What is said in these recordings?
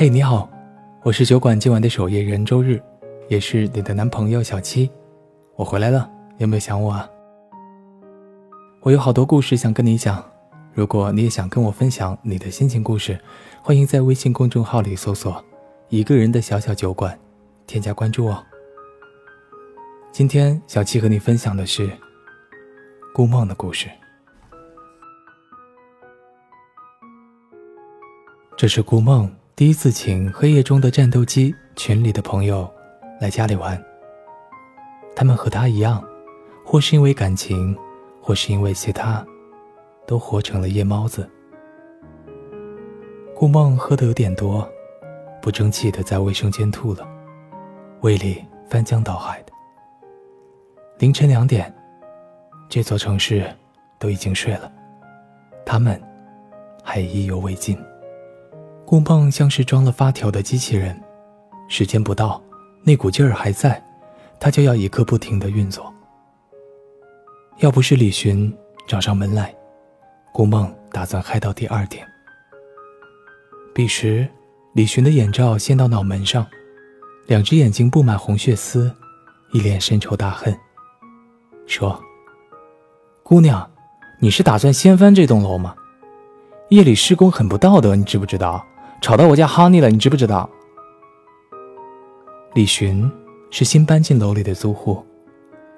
嘿，你好，我是酒馆今晚的守夜人周日，也是你的男朋友小七，我回来了，有没有想我啊？我有好多故事想跟你讲，如果你也想跟我分享你的心情故事，欢迎在微信公众号里搜索“一个人的小小酒馆”，添加关注哦。今天小七和你分享的是顾梦的故事。这是顾梦第一次请黑夜中的战斗机群里的朋友来家里玩。他们和他一样，或是因为感情。或是因为其他，都活成了夜猫子。顾梦喝的有点多，不争气的在卫生间吐了，胃里翻江倒海的。凌晨两点，这座城市都已经睡了，他们还意犹未尽。顾梦像是装了发条的机器人，时间不到，那股劲儿还在，他就要一刻不停的运作。要不是李寻找上门来，顾梦打算嗨到第二天。彼时，李寻的眼罩掀到脑门上，两只眼睛布满红血丝，一脸深仇大恨，说：“姑娘，你是打算掀翻这栋楼吗？夜里施工很不道德，你知不知道？吵到我家哈尼了，你知不知道？”李寻是新搬进楼里的租户，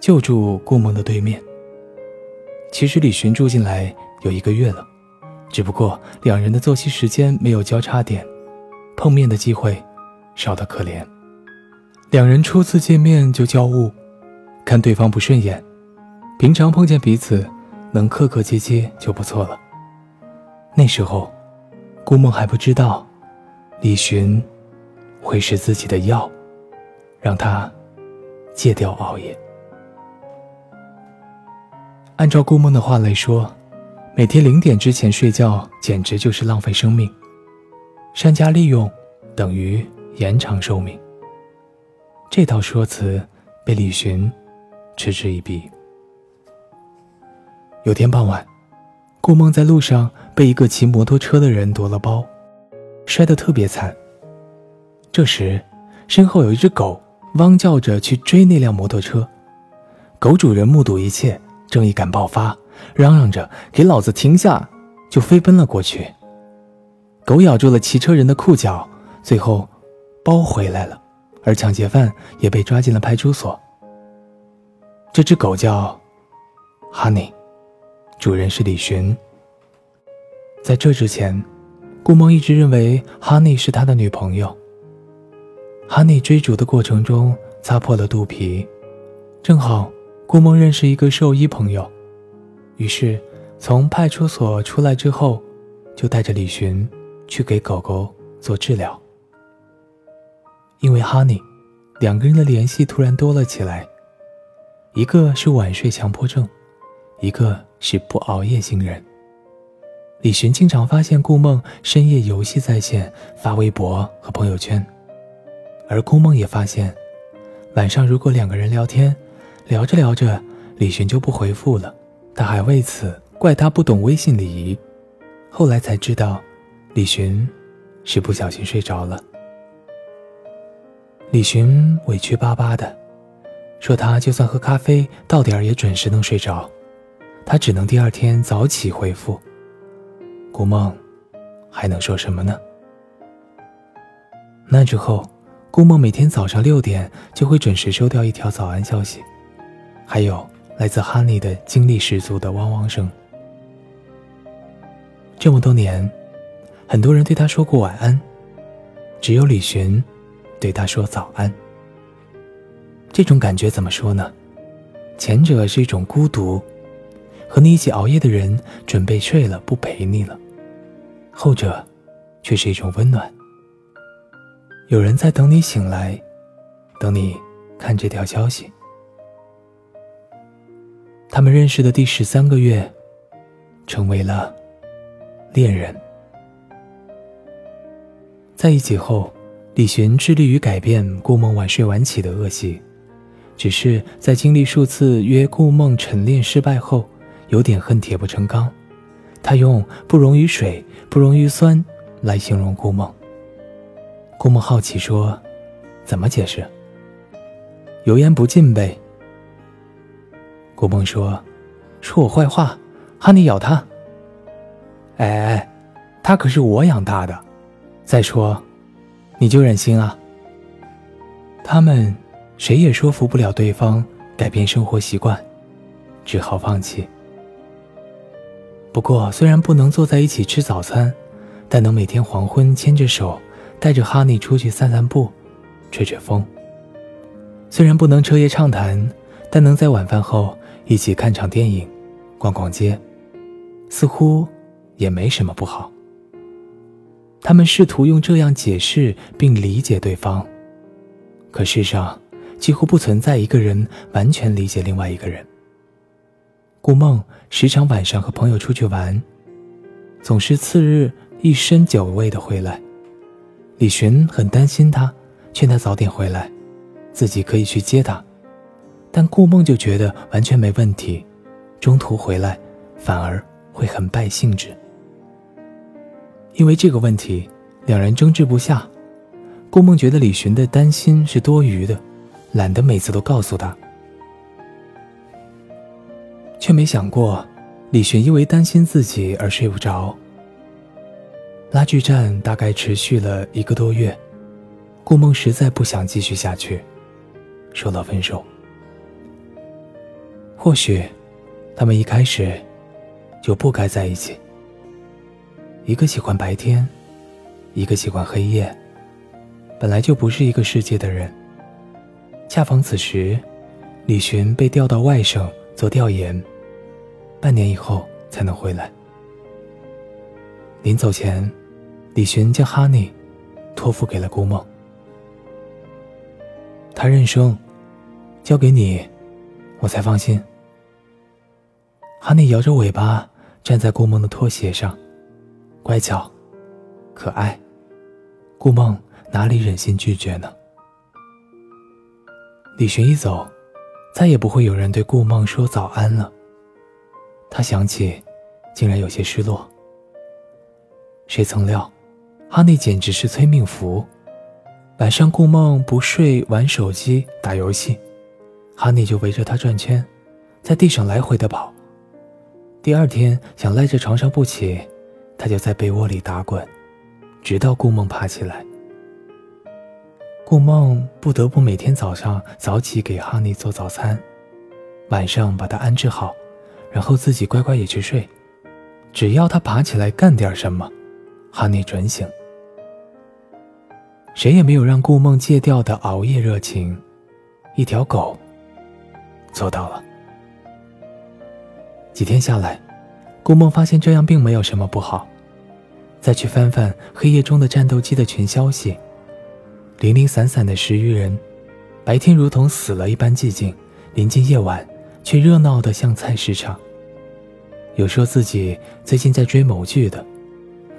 就住顾梦的对面。其实李寻住进来有一个月了，只不过两人的作息时间没有交叉点，碰面的机会少得可怜。两人初次见面就交恶，看对方不顺眼，平常碰见彼此能客客气气就不错了。那时候，顾梦还不知道，李寻会是自己的药，让他戒掉熬夜。按照顾梦的话来说，每天零点之前睡觉简直就是浪费生命。善加利用等于延长寿命。这套说辞被李寻嗤之以鼻。有天傍晚，顾梦在路上被一个骑摩托车的人夺了包，摔得特别惨。这时，身后有一只狗汪叫着去追那辆摩托车，狗主人目睹一切。正义感爆发，嚷嚷着“给老子停下”，就飞奔了过去。狗咬住了骑车人的裤脚，最后包回来了，而抢劫犯也被抓进了派出所。这只狗叫 Honey，主人是李寻。在这之前，顾梦一直认为哈尼是他的女朋友。哈尼追逐的过程中擦破了肚皮，正好。顾梦认识一个兽医朋友，于是从派出所出来之后，就带着李寻去给狗狗做治疗。因为哈尼，两个人的联系突然多了起来。一个是晚睡强迫症，一个是不熬夜型人。李寻经常发现顾梦深夜游戏在线，发微博和朋友圈，而顾梦也发现，晚上如果两个人聊天。聊着聊着，李寻就不回复了，他还为此怪他不懂微信礼仪。后来才知道，李寻是不小心睡着了。李寻委屈巴巴的说：“他就算喝咖啡到点儿也准时能睡着，他只能第二天早起回复。”顾梦还能说什么呢？那之后，顾梦每天早上六点就会准时收到一条早安消息。还有来自哈尼的精力十足的汪汪声。这么多年，很多人对他说过晚安，只有李寻对他说早安。这种感觉怎么说呢？前者是一种孤独，和你一起熬夜的人准备睡了不陪你了；后者却是一种温暖，有人在等你醒来，等你看这条消息。他们认识的第十三个月，成为了恋人。在一起后，李寻致力于改变顾梦晚睡晚起的恶习，只是在经历数次约顾梦晨练失败后，有点恨铁不成钢。他用“不溶于水，不溶于酸”来形容顾梦。顾梦好奇说：“怎么解释？油盐不进呗。”顾梦说：“说我坏话，哈尼咬他。”哎哎，他可是我养大的。再说，你就忍心啊？他们谁也说服不了对方改变生活习惯，只好放弃。不过，虽然不能坐在一起吃早餐，但能每天黄昏牵着手，带着哈尼出去散散步，吹吹风。虽然不能彻夜畅谈，但能在晚饭后一起看场电影，逛逛街，似乎。也没什么不好。他们试图用这样解释并理解对方，可世上几乎不存在一个人完全理解另外一个人。顾梦时常晚上和朋友出去玩，总是次日一身酒味的回来。李寻很担心他，劝他早点回来，自己可以去接他，但顾梦就觉得完全没问题，中途回来反而会很败兴致。因为这个问题，两人争执不下。顾梦觉得李寻的担心是多余的，懒得每次都告诉他，却没想过李寻因为担心自己而睡不着。拉锯战大概持续了一个多月，顾梦实在不想继续下去，说了分手。或许，他们一开始就不该在一起。一个喜欢白天，一个喜欢黑夜，本来就不是一个世界的人。恰逢此时，李寻被调到外省做调研，半年以后才能回来。临走前，李寻将哈尼托付给了顾梦，他认生，交给你，我才放心。哈尼摇着尾巴站在顾梦的拖鞋上。乖巧，可爱，顾梦哪里忍心拒绝呢？李寻一走，再也不会有人对顾梦说早安了。他想起，竟然有些失落。谁曾料，哈尼简直是催命符。晚上顾梦不睡，玩手机、打游戏，哈尼就围着他转圈，在地上来回的跑。第二天想赖在床上不起。他就在被窝里打滚，直到顾梦爬起来。顾梦不得不每天早上早起给哈尼做早餐，晚上把他安置好，然后自己乖乖也去睡。只要他爬起来干点什么，哈尼准醒。谁也没有让顾梦戒掉的熬夜热情，一条狗做到了。几天下来。顾梦发现这样并没有什么不好，再去翻翻黑夜中的战斗机的群消息，零零散散的十余人，白天如同死了一般寂静，临近夜晚却热闹的像菜市场。有说自己最近在追某剧的，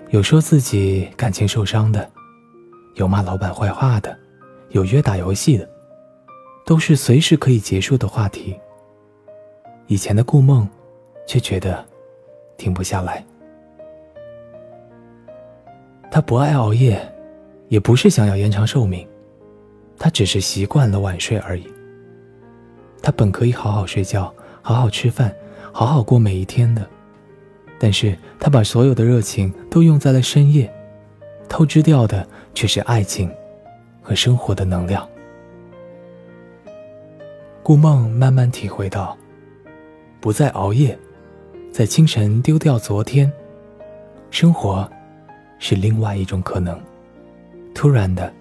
有说自己感情受伤的，有骂老板坏话的，有约打游戏的，都是随时可以结束的话题。以前的顾梦，却觉得。停不下来。他不爱熬夜，也不是想要延长寿命，他只是习惯了晚睡而已。他本可以好好睡觉，好好吃饭，好好过每一天的，但是他把所有的热情都用在了深夜，透支掉的却是爱情和生活的能量。顾梦慢慢体会到，不再熬夜。在清晨丢掉昨天，生活是另外一种可能。突然的，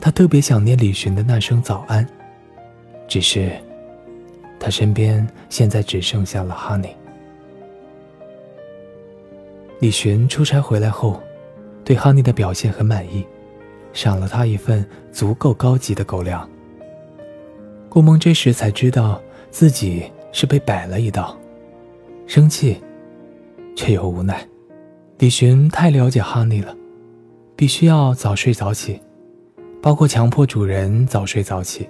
他特别想念李寻的那声早安。只是，他身边现在只剩下了哈尼。李寻出差回来后，对哈尼的表现很满意，赏了他一份足够高级的狗粮。顾梦这时才知道自己是被摆了一道。生气，却又无奈。李寻太了解哈尼了，必须要早睡早起，包括强迫主人早睡早起。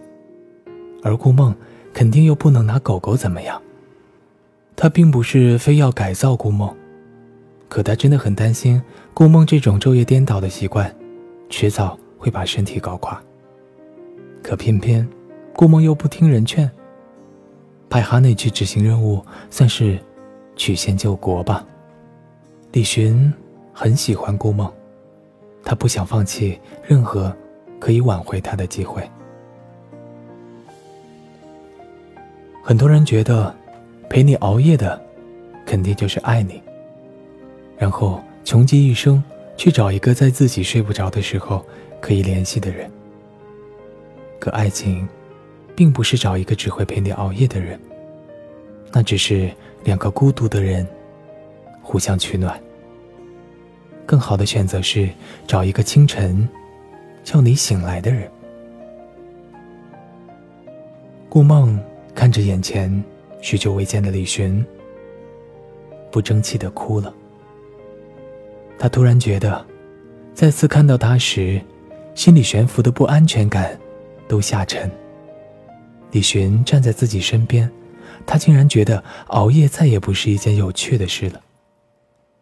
而顾梦肯定又不能拿狗狗怎么样。他并不是非要改造顾梦，可他真的很担心顾梦这种昼夜颠倒的习惯，迟早会把身体搞垮。可偏偏顾梦又不听人劝，派哈内去执行任务，算是曲线救国吧。李寻很喜欢顾梦，他不想放弃任何可以挽回他的机会。很多人觉得，陪你熬夜的，肯定就是爱你。然后穷极一生去找一个在自己睡不着的时候可以联系的人。可爱情，并不是找一个只会陪你熬夜的人，那只是两个孤独的人互相取暖。更好的选择是找一个清晨叫你醒来的人。顾梦。看着眼前许久未见的李寻，不争气的哭了。他突然觉得，再次看到他时，心里悬浮的不安全感都下沉。李寻站在自己身边，他竟然觉得熬夜再也不是一件有趣的事了。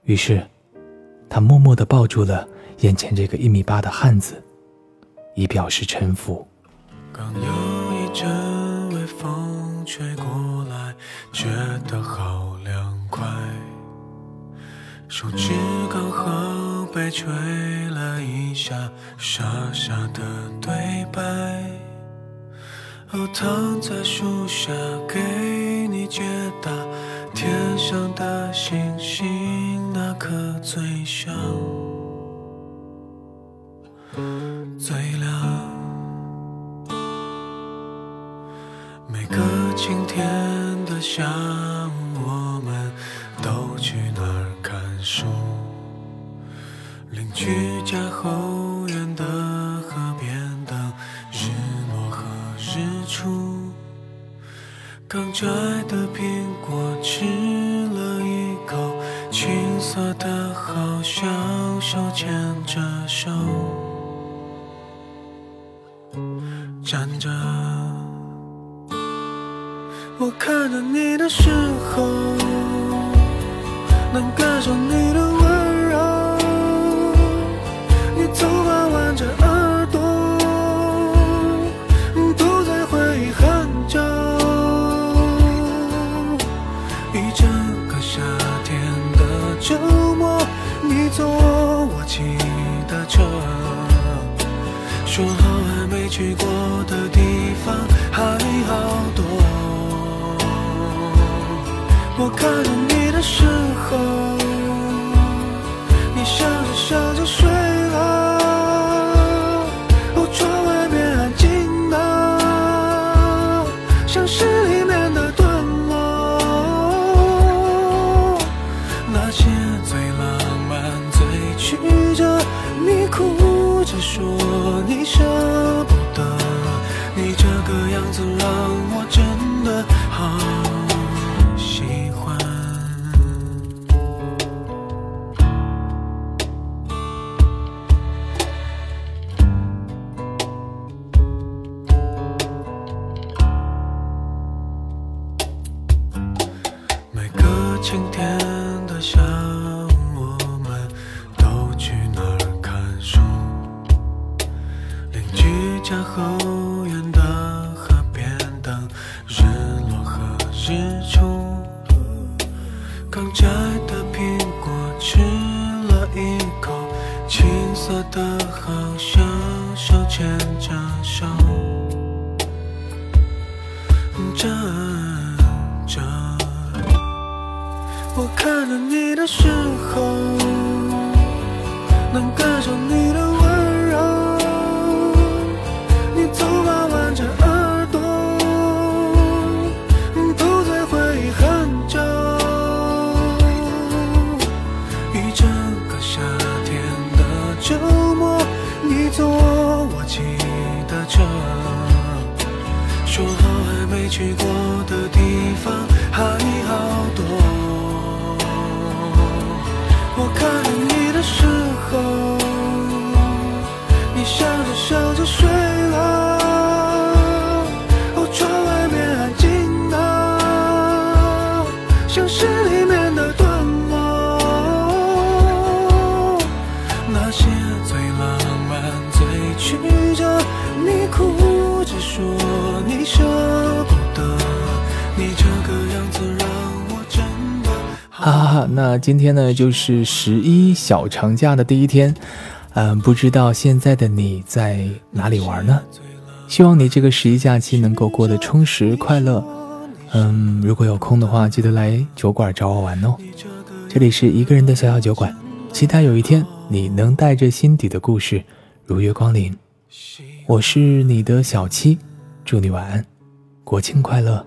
于是，他默默的抱住了眼前这个一米八的汉子，以表示臣服。刚有一阵。吹过来，觉得好凉快。手指刚好被吹了一下，傻傻的对白。哦，躺在树下给你解答，天上的星星哪颗最像？最亮。晴天的下午，我们都去哪儿看书？邻居家后我看着你的时候，能感受你的温柔。你头发挽着耳朵，都在回忆很久。一整个夏天的周末，你坐我骑的车，说好还没去过我看着你的时候，你笑着笑着说说的好像手牵着手站着我看着你的时候那今天呢，就是十一小长假的第一天，嗯，不知道现在的你在哪里玩呢？希望你这个十一假期能够过得充实快乐。嗯，如果有空的话，记得来酒馆找我玩哦。这里是一个人的小小酒馆，期待有一天你能带着心底的故事如约光临。我是你的小七，祝你晚安，国庆快乐。